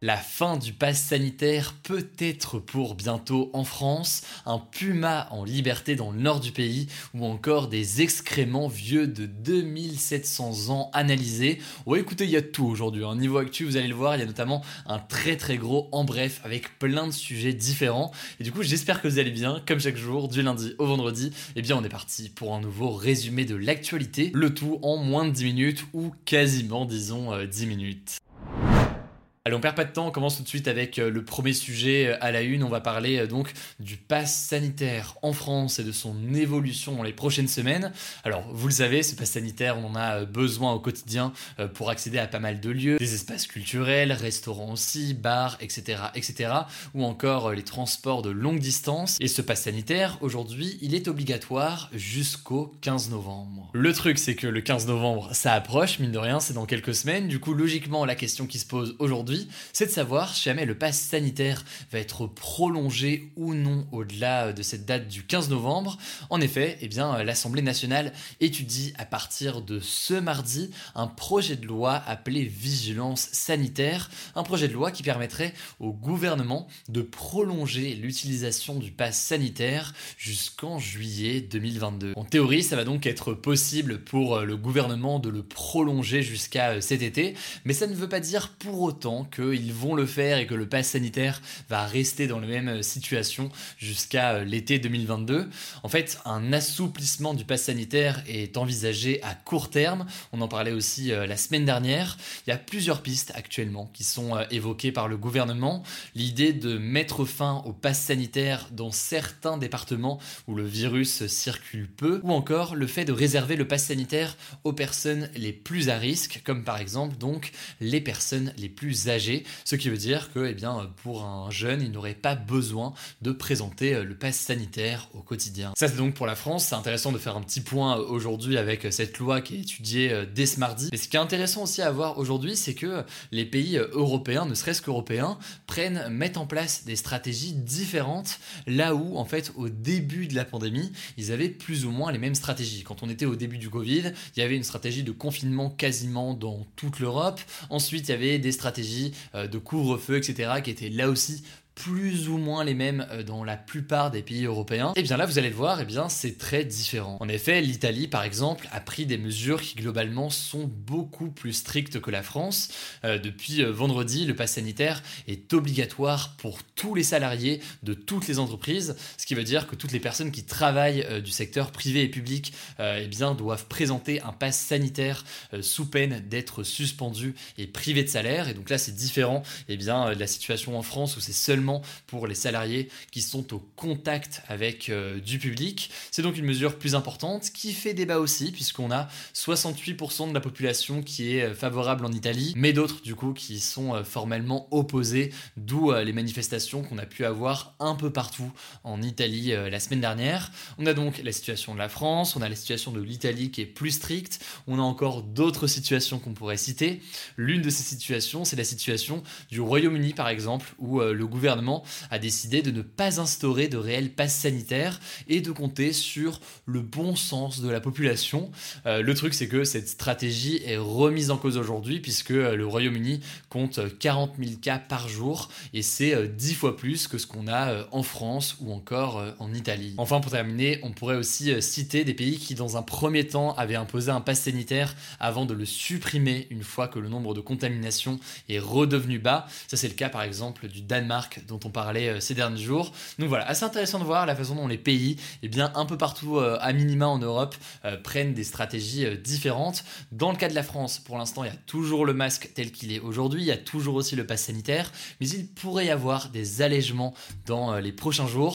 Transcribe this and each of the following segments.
La fin du pass sanitaire peut être pour bientôt en France, un puma en liberté dans le nord du pays ou encore des excréments vieux de 2700 ans analysés. Ouais écoutez, il y a tout aujourd'hui. Hein. niveau actu, vous allez le voir, il y a notamment un très très gros en bref avec plein de sujets différents. Et du coup, j'espère que vous allez bien. Comme chaque jour, du lundi au vendredi, eh bien on est parti pour un nouveau résumé de l'actualité. Le tout en moins de 10 minutes ou quasiment disons 10 euh, minutes. Allez, on perd pas de temps, on commence tout de suite avec euh, le premier sujet euh, à la une. On va parler euh, donc du pass sanitaire en France et de son évolution dans les prochaines semaines. Alors, vous le savez, ce pass sanitaire, on en a besoin au quotidien pour accéder à pas mal de lieux, des espaces culturels, restaurants aussi, bars, etc., etc., ou encore les transports de longue distance. Et ce pass sanitaire, aujourd'hui, il est obligatoire jusqu'au 15 novembre. Le truc, c'est que le 15 novembre, ça approche, mine de rien, c'est dans quelques semaines. Du coup, logiquement, la question qui se pose aujourd'hui, c'est de savoir si jamais le pass sanitaire va être prolongé ou non au-delà de cette date du 15 novembre. En effet, eh bien, l'Assemblée nationale étudie à partir de ce mardi un projet de loi appelé Vigilance sanitaire, un projet de loi qui permettrait au gouvernement de prolonger l'utilisation du pass sanitaire jusqu'en juillet 2022. En théorie, ça va donc être possible pour le gouvernement de le prolonger jusqu'à cet été, mais ça ne veut pas dire pour autant qu'ils vont le faire et que le pass sanitaire va rester dans la même euh, situation jusqu'à euh, l'été 2022. En fait, un assouplissement du pass sanitaire est envisagé à court terme. On en parlait aussi euh, la semaine dernière. Il y a plusieurs pistes actuellement qui sont évoquées par le gouvernement. L'idée de mettre fin au pass sanitaire dans certains départements où le virus circule peu, ou encore le fait de réserver le pass sanitaire aux personnes les plus à risque, comme par exemple donc les personnes les plus âgées ce qui veut dire que eh bien, pour un jeune, il n'aurait pas besoin de présenter euh, le pass sanitaire au quotidien. Ça c'est donc pour la France, c'est intéressant de faire un petit point euh, aujourd'hui avec euh, cette loi qui est étudiée dès ce mardi. Mais ce qui est intéressant aussi à voir aujourd'hui, c'est que les pays européens, ne serait-ce qu'européens, prennent, mettent en place des stratégies différentes là où en fait au début de la pandémie, ils avaient plus ou moins les mêmes stratégies. Quand on était au début du Covid, il y avait une stratégie de confinement quasiment dans toute l'Europe. Ensuite, il y avait des stratégies euh, de couvre-feu, etc., qui étaient là aussi plus ou moins les mêmes euh, dans la plupart des pays européens, et eh bien là vous allez le voir, et eh bien c'est très différent. En effet, l'Italie par exemple a pris des mesures qui globalement sont beaucoup plus strictes que la France. Euh, depuis euh, vendredi, le pass sanitaire est obligatoire pour tous les salariés de toutes les entreprises, ce qui veut dire que toutes les personnes qui travaillent du secteur privé et public eh bien doivent présenter un pass sanitaire sous peine d'être suspendu et privé de salaire. Et donc là c'est différent bien de la situation en France où c'est seulement pour les salariés qui sont au contact avec euh, du public. C'est donc une mesure plus importante qui fait débat aussi puisqu'on a 68% de la population qui est euh, favorable en Italie, mais d'autres du coup qui sont euh, formellement opposés, d'où les manifestations qu'on a pu avoir un peu partout en Italie la semaine dernière. On a donc la situation de la France, on a la situation de l'Italie qui est plus stricte, on a encore d'autres situations qu'on pourrait citer. L'une de ces situations, c'est la situation du Royaume-Uni par exemple, où le gouvernement a décidé de ne pas instaurer de réel pass sanitaire et de compter sur le bon sens de la population. Euh, le truc, c'est que cette stratégie est remise en cause aujourd'hui puisque euh, le Royaume-Uni compte 40 000 cas par jour et c'est 10 euh, fois plus que ce qu'on a en France ou encore en Italie. Enfin, pour terminer, on pourrait aussi citer des pays qui, dans un premier temps, avaient imposé un pass sanitaire avant de le supprimer une fois que le nombre de contaminations est redevenu bas. Ça, c'est le cas par exemple du Danemark, dont on parlait ces derniers jours. Donc voilà, assez intéressant de voir la façon dont les pays, eh un peu partout à minima en Europe, prennent des stratégies différentes. Dans le cas de la France, pour l'instant, il y a toujours le masque tel qu'il est aujourd'hui, il y a toujours aussi le pass sanitaire, mais il pourrait y avoir des allègements dans les prochains jours.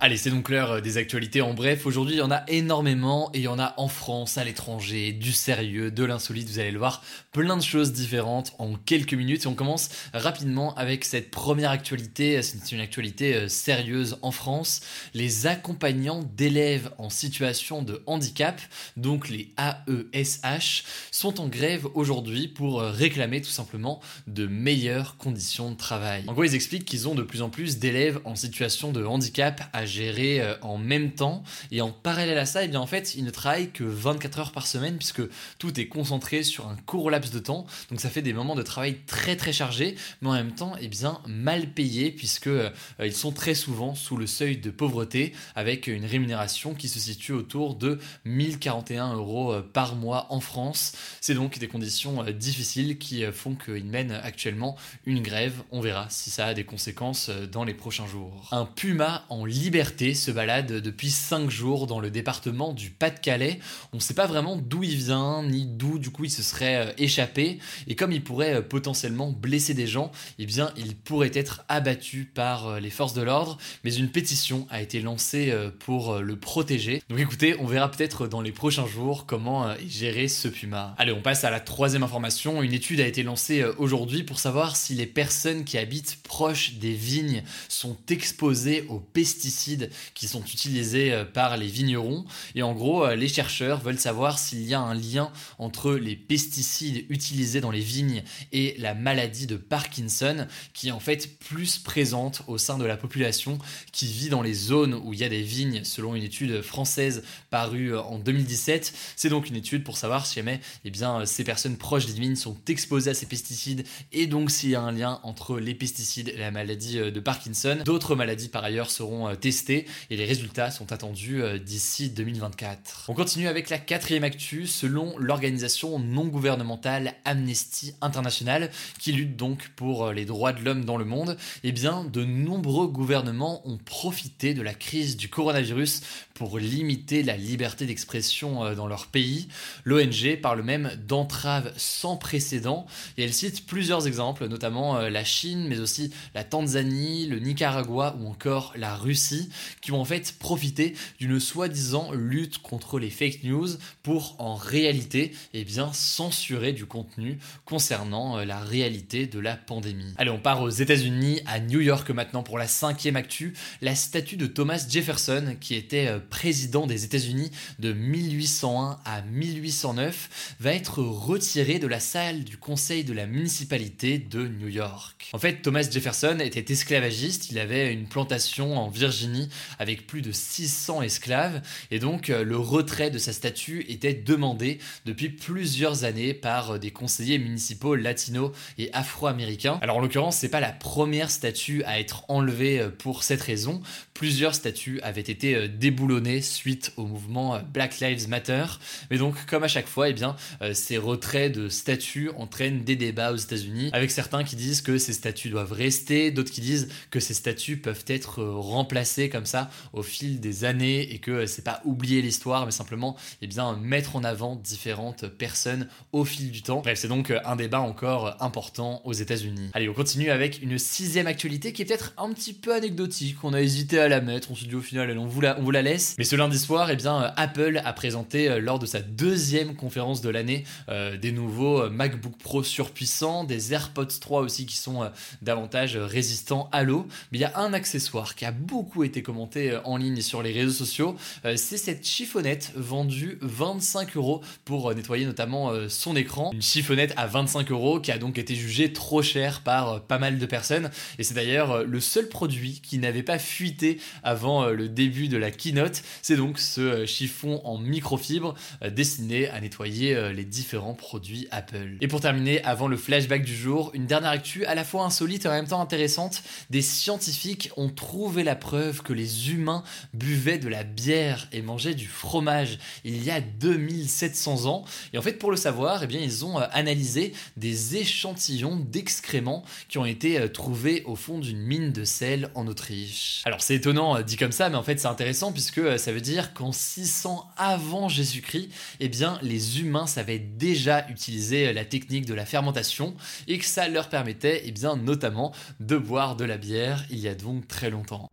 Allez, c'est donc l'heure euh, des actualités en bref. Aujourd'hui, il y en a énormément et il y en a en France, à l'étranger, du sérieux, de l'insolite, vous allez le voir, plein de choses différentes en quelques minutes. Et on commence rapidement avec cette première actualité. C'est une actualité euh, sérieuse en France. Les accompagnants d'élèves en situation de handicap, donc les AESH, sont en grève aujourd'hui pour euh, réclamer tout simplement de meilleures conditions de travail. En gros, ils expliquent qu'ils ont de plus en plus d'élèves en situation de handicap à gérer euh, en même temps. Et en parallèle à ça, eh bien en fait, ils ne travaillent que 24 heures par semaine puisque tout est concentré sur un court laps de temps. Donc ça fait des moments de travail très très chargés, mais en même temps, eh bien mal payés puisque euh, ils sont très souvent sous le seuil de pauvreté avec une rémunération qui se situe autour de 1041 euros euh, par mois en France. C'est donc des conditions difficiles qui font qu'ils mènent actuellement une grève. On verra si ça a des conséquences dans les prochains jours. Un puma en liberté se balade depuis 5 jours dans le département du Pas-de-Calais. On ne sait pas vraiment d'où il vient, ni d'où du coup il se serait euh, échappé. Et comme il pourrait euh, potentiellement blesser des gens, eh bien il pourrait être abattu par euh, les forces de l'ordre. Mais une pétition a été lancée pour le protéger. Donc écoutez, on verra peut-être dans les prochains jours comment gérer ce puma. Allez, on passe à la troisième information. Une étude a été lancée aujourd'hui pour savoir si les personnes qui habitent proches des vignes sont exposées aux pesticides qui sont utilisés euh, par les vignerons. Et en gros, euh, les chercheurs veulent savoir s'il y a un lien entre les pesticides utilisés dans les vignes et la maladie de Parkinson, qui est en fait plus présente au sein de la population qui vit dans les zones où il y a des vignes, selon une étude française parue euh, en 2017. C'est donc une étude pour savoir si jamais eh bien, ces personnes proches des vignes sont exposées à ces pesticides et donc s'il y a un lien entre les pesticides et la maladie de Parkinson. D'autres maladies par ailleurs seront testées et les résultats sont attendus euh, d'ici 2024. On continue avec la quatrième actu selon l'organisation non gouvernementale Amnesty International qui lutte donc pour euh, les droits de l'homme dans le monde. Eh bien, de nombreux gouvernements ont profité de la crise du coronavirus pour limiter la liberté d'expression euh, dans leur pays. L'ONG parle même d'entraves sans précédent et elle cite plusieurs exemples, notamment la Chine, mais aussi la Tanzanie, le Nicaragua ou encore la Russie qui ont en fait profité d'une soi-disant lutte contre les fake news pour en réalité eh bien, censurer du contenu concernant euh, la réalité de la pandémie. Allez, on part aux États-Unis, à New York maintenant pour la cinquième actu. La statue de Thomas Jefferson, qui était euh, président des États-Unis de 1801 à 1809, va être retirée de la salle du conseil de la municipalité de New York. En fait, Thomas Jefferson était esclavagiste, il avait une plantation en Virginie avec plus de 600 esclaves et donc euh, le retrait de sa statue était demandé depuis plusieurs années par euh, des conseillers municipaux latinos et afro-américains. Alors en l'occurrence, c'est pas la première statue à être enlevée euh, pour cette raison. Plusieurs statues avaient été déboulonnées suite au mouvement Black Lives Matter. Mais donc comme à chaque fois, eh bien ces retraits de statues entraînent des débats aux États-Unis avec certains qui disent que ces statues doivent rester, d'autres qui disent que ces statues peuvent être remplacées comme ça au fil des années et que c'est pas oublier l'histoire, mais simplement eh bien, mettre en avant différentes personnes au fil du temps. Bref, c'est donc un débat encore important aux États-Unis. Allez, on continue avec une sixième actualité qui est peut-être un petit peu anecdotique. On a hésité à la mettre, on s'est dit au final, on vous la, on vous la laisse. Mais ce lundi soir, et eh bien, Apple a présenté euh, lors de sa deuxième conférence de l'année euh, des nouveaux euh, MacBook Pro surpuissants, des AirPods 3 aussi qui sont davantage résistants à l'eau. Mais il y a un accessoire qui a beaucoup été commenté euh, en ligne sur les réseaux sociaux, euh, c'est cette chiffonnette vendue 25 euros pour euh, nettoyer notamment son écran. Une chiffonnette à 25 euros qui a donc été jugée trop chère par pas mal de personnes. Et c'est d'ailleurs le seul produit qui n'avait pas fuité avant le début de la keynote. C'est donc ce chiffon en microfibre destiné à nettoyer les différents produits Apple. Et pour terminer, avant le flashback du jour, une dernière actu à la fois insolite et en même temps intéressante. Des scientifiques ont trouvé la preuve que les humains buvaient de la bière et mangeaient du fromage il y a 2700 ans. Et en fait, pour le savoir, eh bien, ils ont euh, analysé des échantillons d'excréments qui ont été euh, trouvés au fond d'une mine de sel en Autriche. Alors c'est étonnant euh, dit comme ça, mais en fait c'est intéressant puisque ça veut dire qu'en 600 avant Jésus-Christ, eh bien, les humains savaient déjà utiliser la technique de la fermentation et que ça leur permettait, eh bien, notamment de boire de la bière il y a donc très longtemps.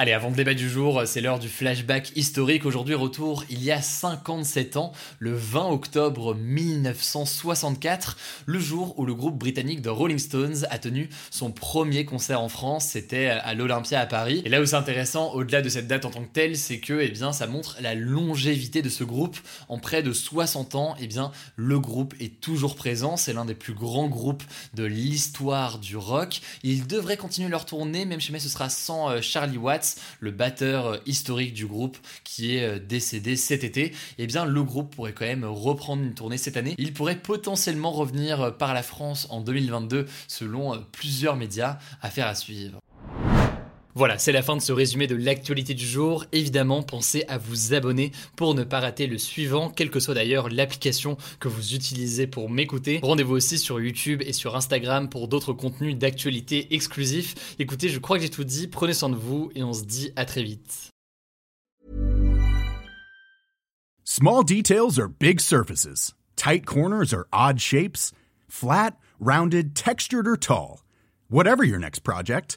Allez, avant le débat du jour, c'est l'heure du flashback historique. Aujourd'hui, retour il y a 57 ans, le 20 octobre 1964, le jour où le groupe britannique de Rolling Stones a tenu son premier concert en France. C'était à l'Olympia à Paris. Et là où c'est intéressant, au-delà de cette date en tant que telle, c'est que, eh bien, ça montre la longévité de ce groupe. En près de 60 ans, eh bien, le groupe est toujours présent. C'est l'un des plus grands groupes de l'histoire du rock. Ils devraient continuer leur tournée, même si ce sera sans euh, Charlie Watts le batteur euh, historique du groupe qui est euh, décédé cet été, eh bien le groupe pourrait quand même reprendre une tournée cette année. Il pourrait potentiellement revenir euh, par la France en 2022 selon plusieurs médias. Affaire à suivre. Voilà, c'est la fin de ce résumé de l'actualité du jour. Évidemment, pensez à vous abonner pour ne pas rater le suivant, quelle que soit d'ailleurs l'application que vous utilisez pour m'écouter. Rendez-vous aussi sur YouTube et sur Instagram pour d'autres contenus d'actualité exclusifs. Écoutez, je crois que j'ai tout dit, prenez soin de vous et on se dit à très vite. Small details are big surfaces. Tight corners are odd shapes. Flat, rounded, textured or tall. Whatever your next project,